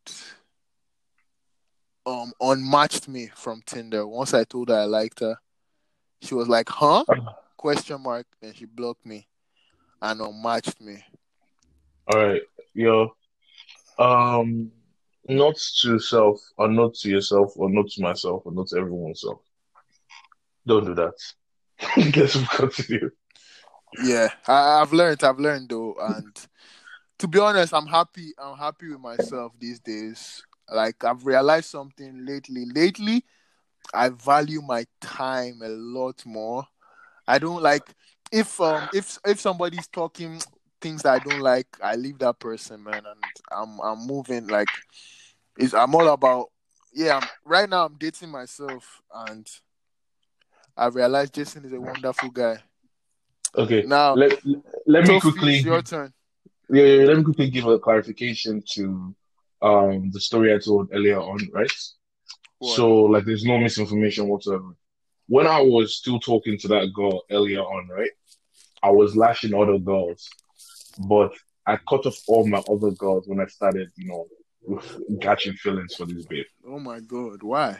um unmatched me from Tinder. Once I told her I liked her, she was like, "Huh?" Question mark. and she blocked me and unmatched me. All right, yo. Um, not to self, or not to yourself, or not to myself, or not to everyone's self. Don't do that. Let's continue. Yeah, I, I've learned. I've learned though, and to be honest, I'm happy. I'm happy with myself these days. Like I've realized something lately. Lately, I value my time a lot more. I don't like if um if if somebody's talking things that I don't like, I leave that person, man, and I'm I'm moving like it's I'm all about yeah. I'm, right now, I'm dating myself, and I realized Jason is a wonderful guy. Okay, Now, let let me quickly your turn. yeah, yeah, let me quickly give a clarification to um the story I told earlier on, right? What? So like there's no misinformation whatsoever. When I was still talking to that girl earlier on, right? I was lashing other girls, but I cut off all my other girls when I started, you know, catching feelings for this babe. Oh my god, why?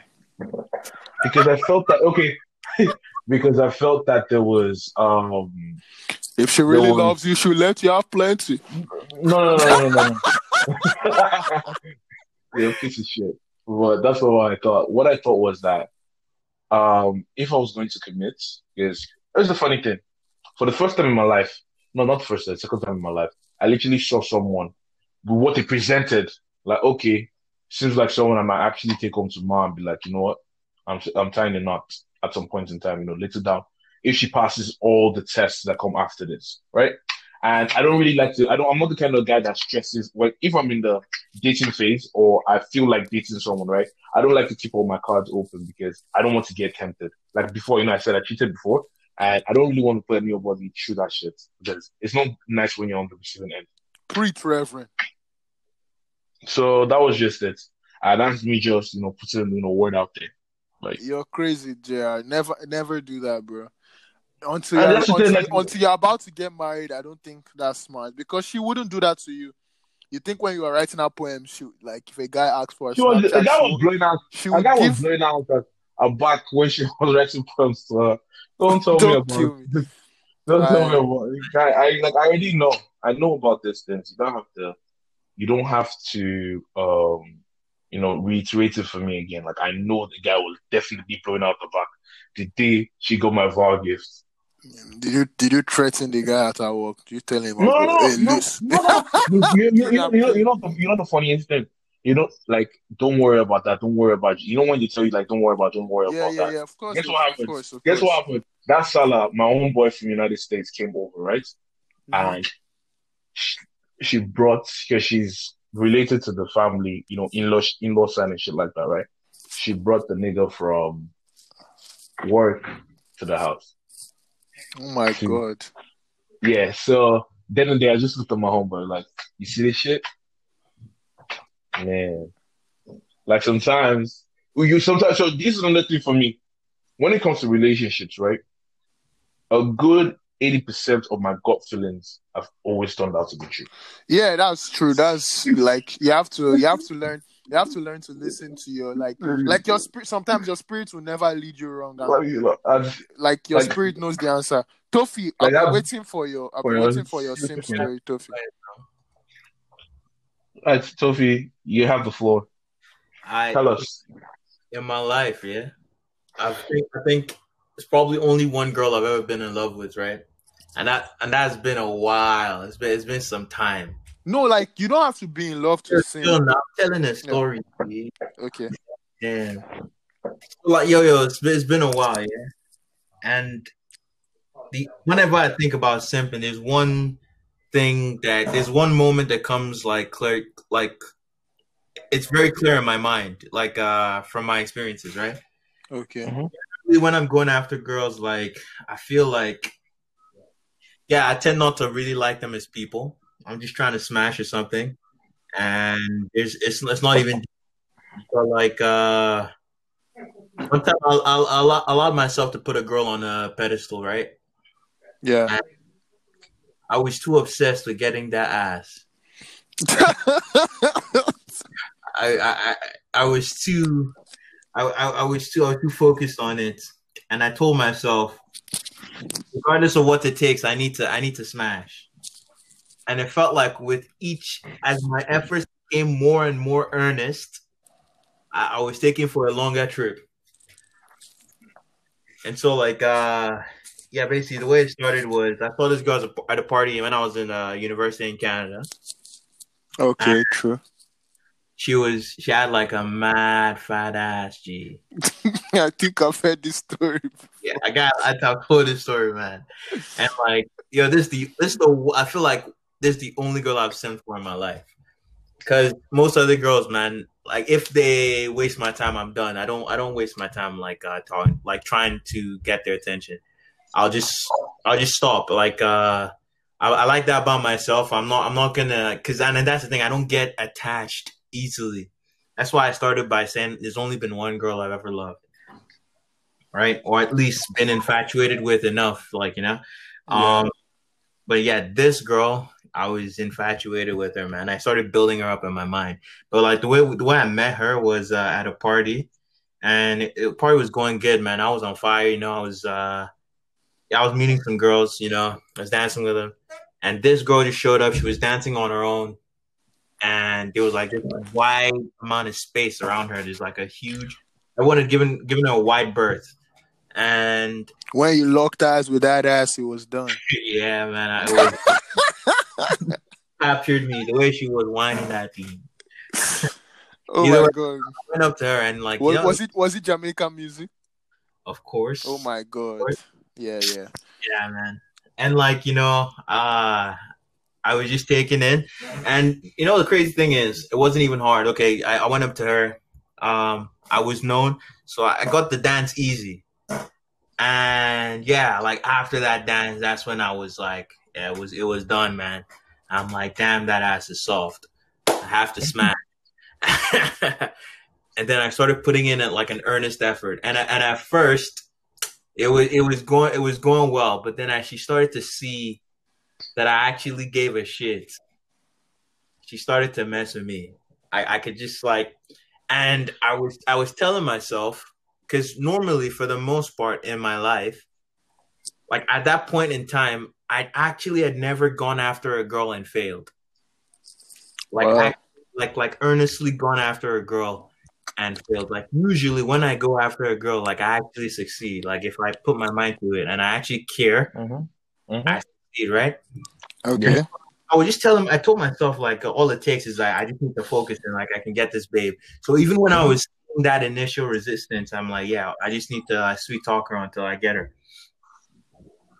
Because I felt that okay, because I felt that there was um If she really was- loves you, she'll let you have plenty. No, no, no, no, no, no. You're piece of shit. But that's not what I thought. What I thought was that um, if I was going to commit, is here's the funny thing. For the first time in my life, no, not first time, second time in my life, I literally saw someone with what they presented. Like, okay, seems like someone I might actually take home to mom and be like, you know what, I'm I'm tying the knot at some point in time. You know, later down, if she passes all the tests that come after this, right? And I don't really like to. I don't. I'm not the kind of guy that stresses. Well, if I'm in the dating phase or I feel like dating someone, right? I don't like to keep all my cards open because I don't want to get tempted. Like before, you know, I said I cheated before, and I don't really want to put anybody through that shit because it's not nice when you're on the receiving end. Preach, Reverend. So that was just it. And that's me just, you know, putting, you know, word out there. Like, You're crazy, JR. Never never do that, bro. Until you're, until, like- until you're about to get married, I don't think that's smart because she wouldn't do that to you. You think when you are writing a poem, she like if a guy asks for a she was, a guy was blowing out, she a guy was blowing out her, her back when she was writing poems to her. Don't tell me Don't about me. it. Don't tell me about it. I, I, like, I already know. I know about these things. You don't have to, you don't have to, um, you know, reiterate it for me again. Like, I know the guy was definitely be blowing out the back the day she got my vow gift. Did you did you threaten the guy at our work? Did you tell him? No, "Oh, no, hey, no, no, no. You, you, you, you, know, you, know, you, know, the, you know the funniest thing? You know, like, don't worry about that. Don't worry about You know when they tell you, like, don't worry about don't worry yeah, about yeah, that. yeah. Of course, Guess of, what happened? course, Guess course. what happened? That Salah, my own boy from the United States, came over, right? Mhm. And she, brought, because she's related to the family, you know, in-law, in-law son and shit like that, right? She brought the nigga from work to the house. Oh my She- god. Yeah, so then and there, I just looked at my homeboy, like, you see this shit? Man. Like sometimes, you sometimes, so this is another thing for me. When it comes to relationships, right? A good 80% of my gut feelings have always turned out to be true. Yeah, that's true. That's like you have to you have to learn you have to learn to listen to your like mm-hmm. like your spirit sometimes your spirit will never lead you wrong Like, you like your like- spirit knows the answer. Tofi, I've Like, been I'm- waiting for your I've for been your- waiting for your sim story, Tofi. Right, Tofi, you have the floor. I Tell us. in my life, yeah. I think I think it's probably only one girl I've ever been in love with, right? And that and that's been a while. It's been it's been some time. No, like you don't have to be in love to sing. Still now telling a story. Yeah. Okay. Yeah. like yo yo, it's been, it's been a while, yeah. And the whenever I think about simping, there's one thing that there's one moment that comes like clear, like it's very clear in my mind, like uh from my experiences, right? Okay. Usually when I'm going after girls, like I feel like, yeah, I tend not to really like them as people. I'm just trying to smash or something, and there's it's it's not even but like uh. One time I'll, I'll, I'll allow myself to put a girl on a pedestal, right? Yeah. I was too obsessed with getting that ass. I, I, I, I was too, I, I, I was too, I was too focused on it, and I told myself, regardless of what it takes, I need to, I need to smash. And it felt like with each, as my efforts became more and more earnest, I, I was taking for a longer trip. And so, like, uh, yeah, basically the way it started was I saw this girl at a party when I was in uh, university in Canada. Okay, true. She was she had like a mad fat ass, G. I think I've heard this story. Yeah, I got I told this story, man. And like, yo, this the this the I feel like this is the only girl I've sent for in my life. Cause most other girls, man, like if they waste my time, I'm done. I don't I don't waste my time like uh talking like trying to get their attention. I'll just I'll just stop. Like uh I, I like that about myself. I'm not I'm not gonna because and that's the thing. I don't get attached easily. That's why I started by saying there's only been one girl I've ever loved, right? Or at least been infatuated with enough, like you know. Yeah. Um, but yeah, this girl, I was infatuated with her, man. I started building her up in my mind. But like the way the way I met her was uh, at a party, and it, the party was going good, man. I was on fire, you know. I was uh, I was meeting some girls, you know. I was dancing with them, and this girl just showed up. She was dancing on her own and there was like this wide amount of space around her. There's like a huge. I wanted given given her a wide berth, and when you locked eyes with that ass, it was done. yeah, man, I, was, captured me the way she was whining at me. oh Either my god! I went up to her and like, was, you know, was it was it Jamaican music? Of course. Oh my god! Yeah, yeah, yeah, man. And like you know, uh I was just taken in. And you know, the crazy thing is, it wasn't even hard. Okay, I, I went up to her. Um, I was known, so I got the dance easy. And yeah, like after that dance, that's when I was like, yeah, it was it was done, man. I'm like, damn, that ass is soft. I have to smash. and then I started putting in like an earnest effort. And and at first, it was it was going it was going well, but then as she started to see that I actually gave a shit. She started to mess with me. I, I could just like, and I was I was telling myself because normally for the most part in my life, like at that point in time, I actually had never gone after a girl and failed. Like I, like like earnestly gone after a girl and failed. Like usually when I go after a girl, like I actually succeed. Like if I put my mind to it and I actually care, mm-hmm. Mm-hmm. I right? Okay. I would just tell him. I told myself like uh, all it takes is like I just need to focus and like I can get this babe. So even when I was that initial resistance, I'm like, yeah, I just need to uh, sweet talk her until I get her.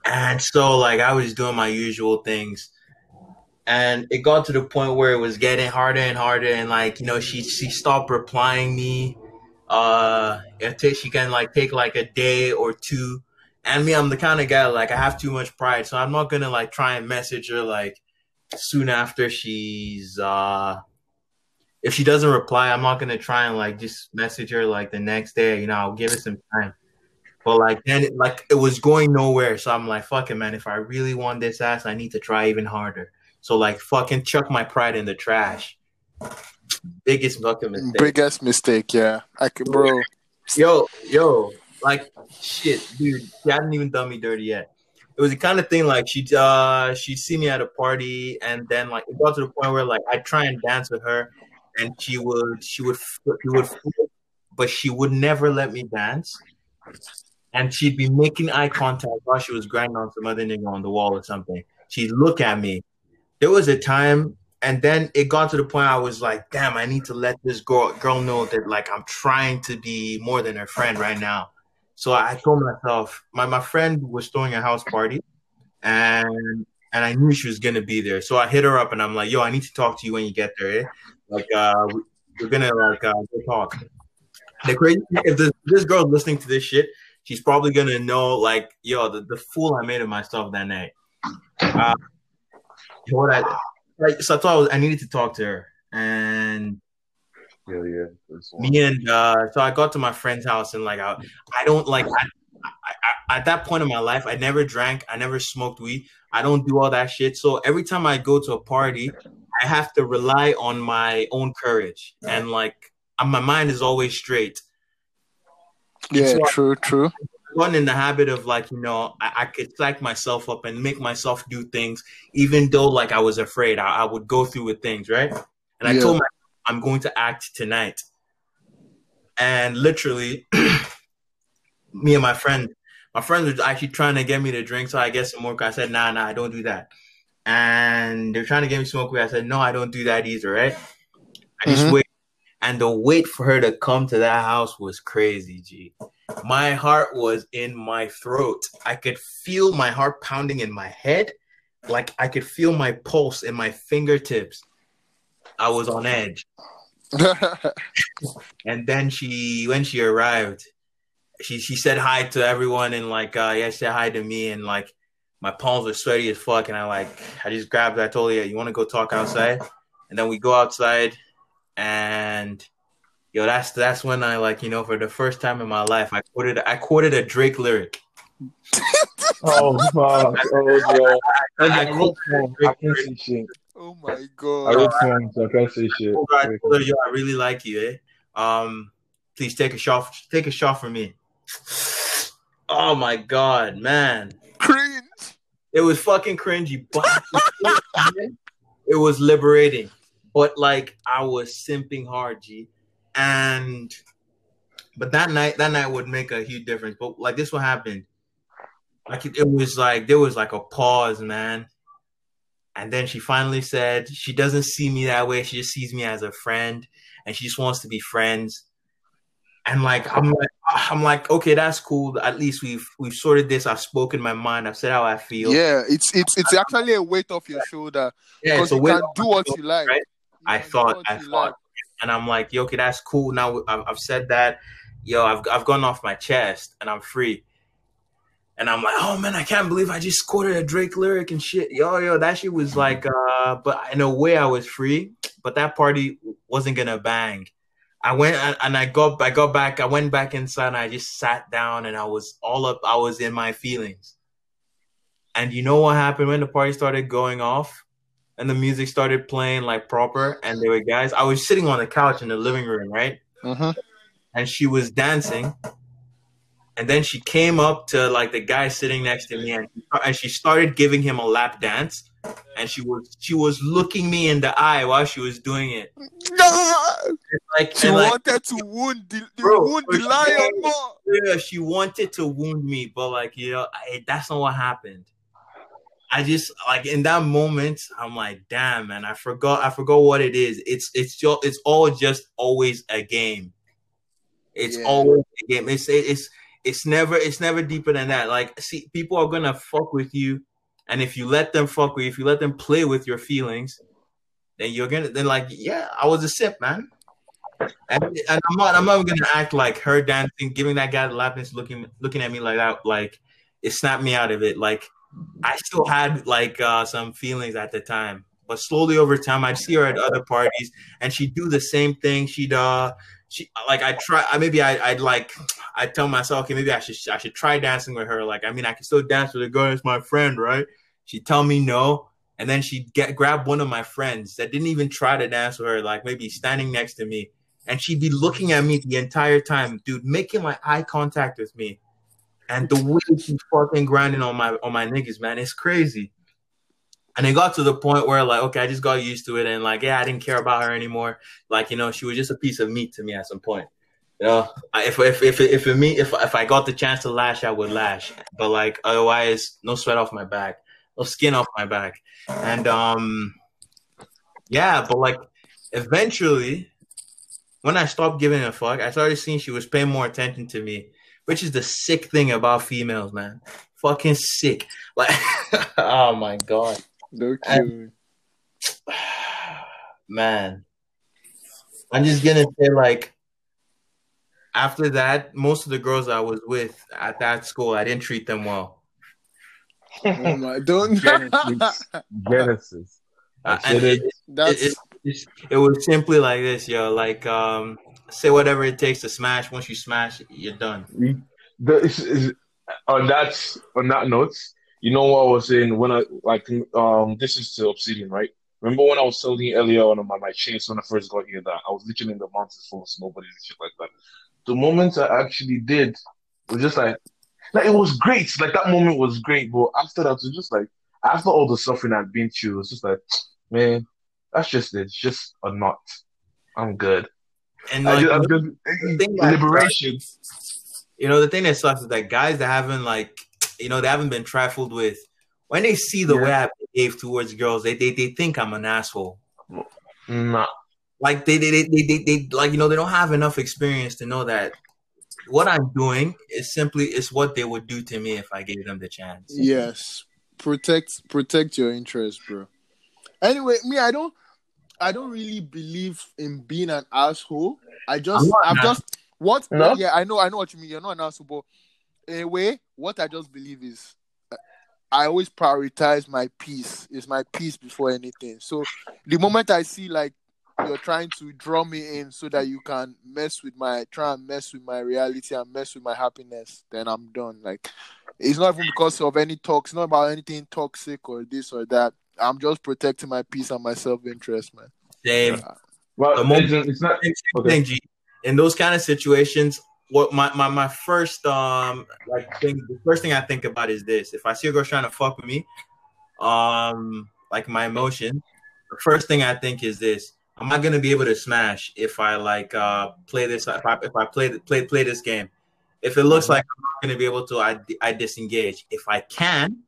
And so like I was doing my usual things, and it got to the point where it was getting harder and harder, and like you know she she stopped replying me. Uh, it t- she can like take like a day or two and me, I'm the kind of guy like I have too much pride, so I'm not gonna like try and message her like soon after she's uh if she doesn't reply, I'm not gonna try and like just message her like the next day. You know, I'll give it some time. But like then, it, like it was going nowhere. So I'm like, fuck it, man. If I really want this ass, I need to try even harder. So like, fucking chuck my pride in the trash. Biggest fucking mistake. Biggest mistake, yeah. I could, bro. Yo, yo, like shit, dude. She hadn't even done me dirty yet. It was the kind of thing like she uh she'd see me at a party and then like it got to the point where like I'd try and dance with her and she would she would she would but she would never let me dance. And she'd be making eye contact while she was grinding on some other nigga on the wall or something. She'd look at me. There was a time and then it got to the point I was like, damn, I need to let this girl girl know that like I'm trying to be more than her friend right now. So I told myself, my, my friend was throwing a house party and and I knew she was gonna be there. So I hit her up and I'm like, yo, I need to talk to you when you get there. Eh? Like uh we're gonna like uh talk. The crazy if this this girl's listening to this shit, she's probably gonna know like, yo, the, the fool I made of myself that night. Uh, what I like, so I thought I, was, I needed to talk to her and yeah, yeah. Me and uh, so I got to my friend's house and like I, I don't like I, I, I, at that point in my life I never drank, I never smoked weed, I don't do all that shit. So every time I go to a party, I have to rely on my own courage and like my mind is always straight. Yeah, So- true, true. Gotten in the habit of like you know I, I could psych myself up and make myself do things even though like I was afraid I, I would go through with things right and I Yeah. told myself I'm going to act tonight and literally me and my friend my friend was actually trying to get me to drink so I get some more I said nah nah I don't do that and they're trying to get me smoke weed I said no I don't do that either right I just Mhm. wait and the wait for her to come to that house was crazy G my heart was in my throat. I could feel my heart pounding in my head. Like I could feel my pulse in my fingertips. I was on edge. And then she, when she arrived, she she said hi to everyone and like uh yeah, she said hi to me and like my palms were sweaty as fuck and I like I just grabbed her. I told her, you want to go talk outside? And then we go outside and yo, that's that's when I like, you know, for the first time in my life, I quoted I quoted a Drake lyric. Oh, fuck. Oh, bro. I, I wrote poems. I can't say shit. Oh my god. wrote poems. so I can't say shit. told her, I told her, yo, I really like you, eh? Um, please take a shot. Take a shot for me. Oh my god, man, Cringe. it was fucking cringy, but it was liberating. But like, I was simping hard, G, and but that night, that night would make a huge difference. But like, this what happened. Like it, it was like there was like a pause, man. And then she finally said she doesn't see me that way. She just sees me as a friend, and she just wants to be friends. And like I'm like uh, I'm like okay, that's cool. At least we've we've sorted this. I've spoken my mind. I've said how I feel. Yeah, it's it's it's actually a weight off your shoulder yeah. because So you can do what you like. right? You I thought, I thought, like. and I'm like, yo, okay, that's cool. Now I've, I've said that, yo, I've I've gone off my chest and I'm free. And I'm like, oh man, I can't believe I just quoted a Drake lyric and shit. Yo, yo, that shit was like, uh, but in a way I was free, but that party wasn't gonna bang. I went and, I got I got back, I went back inside and I just sat down and I was all up, I was in my feelings. And you know what happened when the party started going off? and the music started playing like proper and there were guys i was sitting on the couch in the living room right Mhm. and she was dancing and then she came up to like the guy sitting next to me and, and she started giving him a lap dance and she was she was looking me in the eye while she was doing it like, She like wanted to wound the, the Bro, wound the lion more. yeah, she wanted to wound me, but like you know, I, that's not what happened. I just like in that moment, I'm like, damn, man, I forgot, I forgot what it is. It's it's just it's all just always a game. It's Yeah. always a game. It's it's it's never it's never deeper than that. Like, see, people are gonna fuck with you, and if you let them fuck with you, if you let them play with your feelings, then you're gonna then like, yeah, I was a sip, man. And, and I'm not I'm not gonna act like her dancing, giving that guy the lap dance, looking looking at me like that, like it snapped me out of it. Like I still had like uh, some feelings at the time, but slowly over time, I'd see her at other parties, and she'd do the same thing. She'd uh, she like I try, I maybe I, I'd like I tell myself, okay, maybe I should I should try dancing with her. Like I mean, I can still dance with a girl as my friend, right? She'd tell me no, and then she'd get grab one of my friends that didn't even try to dance with her, like maybe standing next to me, and she'd be looking at me the entire time, dude, making my eye contact with me. And the way she's fucking grinding on my on my niggas, man, it's crazy. And it got to the point where like, okay, I just got used to it, and like, yeah, I didn't care about her anymore. Like, you know, she was just a piece of meat to me at some point. You know, if if if if, if me if if I got the chance to lash, I would lash. But like, otherwise, no sweat off my back, no skin off my back, and um, yeah. But like, eventually, when I stopped giving a fuck, I started seeing she was paying more attention to me, which is the sick thing about females, man. Fucking sick. Like, oh my god, No And- man. I'm just gonna say, like, after that, most of the girls I was with at that school, I didn't treat them well. Oh my, don't. Genesis. Genesis. Uh, and it, it. That's it, it, it was simply like this, yo. Like, um, say whatever it takes to smash. Once you smash, you're done. The, is, is, on that on that note, you know what I was saying when I like um this is to Obsidian, right? Remember when I was telling you earlier on my my chase when I first got here that I was literally in the mountains full of snowboarding and shit like that. The moment I actually did was just like, like it was great. Like that moment was great, but after that, it was just like after all the suffering I've been through, it was just like, man, that's just it. It's just a knot. I'm good. And like, just, I'm the just that- liberation. you know, the thing that sucks is that guys that haven't like, you know, they haven't been trifled with, when they see the Yeah. way I behave towards girls, they they, they think I'm an asshole. Nah. Like they they, they they they they like you know they don't have enough experience to know that what I'm doing is simply is what they would do to me if I gave them the chance. Yes, protect protect your interest, bro. Anyway, me, I don't, I don't really believe in being an asshole. I just, I'm I'm just what? No? Yeah, I know, I know what you mean. You're not an asshole, but in a way, what I just believe is, uh, I always prioritize my peace. Is my peace before anything. So the moment I see like you're trying to draw me in so that you can mess with my try and mess with my reality and mess with my happiness, then I'm done. Like it's not even because of any talks, not about anything toxic or this or that. I'm just protecting my peace and my self interest, man. Same. Well, The moment- it's, it's not. Same Okay. In those kind of situations, what my, my my first um like thing the first thing I think about is this. If I see a girl trying to fuck with me, um like my emotion, the first thing I think is this. I'm not gonna be able to smash if I like uh play this if I if I play play play this game. If it looks like I'm not gonna be able to, I I disengage. If I can,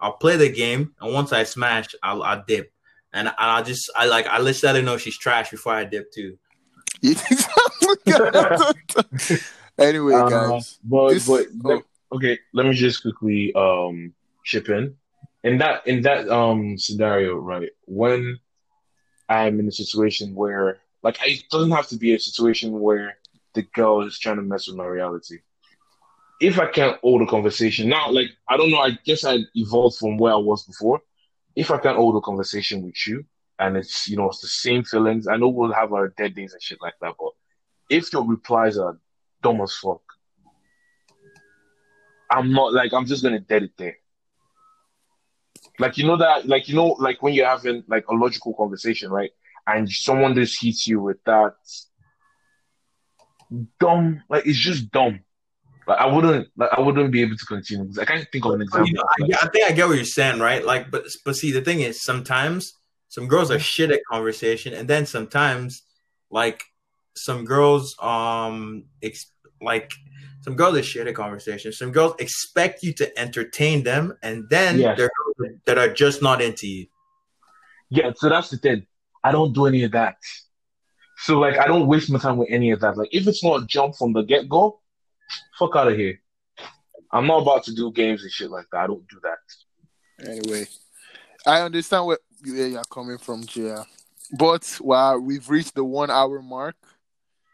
I'll play the game, and once I smash, I'll I'll dip, and I'll just I like I let her know she's trash before I dip too. anyway, Uh, guys. but this- but oh. okay, let me just quickly um chip in. In that in that um scenario, right? When I'm in a situation where like it doesn't have to be a situation where the girl is trying to mess with my reality. If I can't hold a conversation now, like I don't know, I guess I evolved from where I was before. If I can't hold a conversation with you and it's you know it's the same feelings, I know we'll have our dead days and shit like that, but if your replies are dumb as fuck, I'm not like I'm just gonna dead it there. Like you know that like you know like when you're having like a logical conversation, right? And someone just hits you with that dumb like it's just dumb. Like I wouldn't like I wouldn't be able to continue because I can't think of an example. You know, I, I think I get what you're saying, right? Like, but but see, the thing is, sometimes some girls are shit at conversation, and then sometimes, like, some girls, um, ex- like, some girls are shit at conversation. Some girls expect you to entertain them, and then Yes. there are that are just not into you. Yeah, so that's the thing. I don't do any of that. So like I don't waste my time with any of that. Like if it's not a jump from the get go, fuck out of here. I'm not about to do games and shit like that. I don't do that. Anyway, I understand where where you're coming from, Jia. But well, we've reached the one hour mark.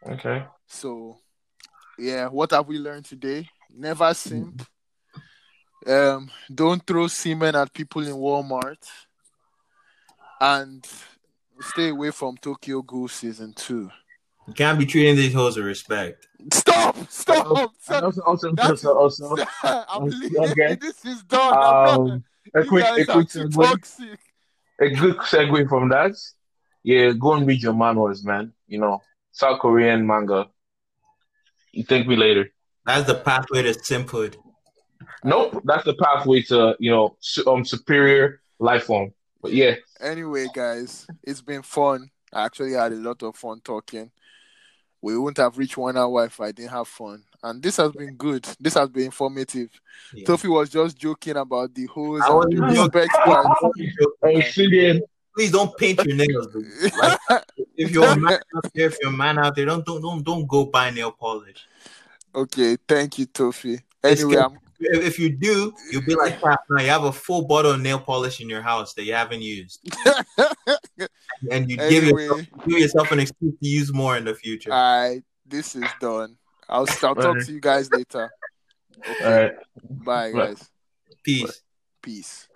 Okay. So, yeah, what have we learned today? Never simp. Um, don't throw semen at people in Walmart. And stay away from Tokyo Ghoul season two. You can't be treating these hoes with respect. Stop! Stop! And also, also, That's- also, also, I'm Okay. This is done. Um, a quick, a quick segue, toxic. a good segue from that. Yeah, go and read your manuals, man. You know, South Korean manga. You thank me later. That's the pathway to simphood. Nope, that's the pathway to you know su- um superior life form. But yeah, Anyway, guys, it's been fun. I actually had a lot of fun talking. We wouldn't have reached one hour if I didn't have fun. And this has been good. This has been informative. Yeah. Tofi was just joking about the hose I and the wasn't respect part. I'm sitting. Please don't paint your nails. dude. Like, if you're a man out there, if you're a man out there, don't don't don't don't go buy nail polish. okay, thank you, Tofi. Anyway. I'm, If if you do, you'll be like, crap, now you have a full bottle of nail polish in your house that you haven't used, and you give yourself, give yourself an excuse to use more in the future. I this is done. I'll, I'll talk to you guys later. Okay, All right. bye, Bye. guys. Peace. Peace.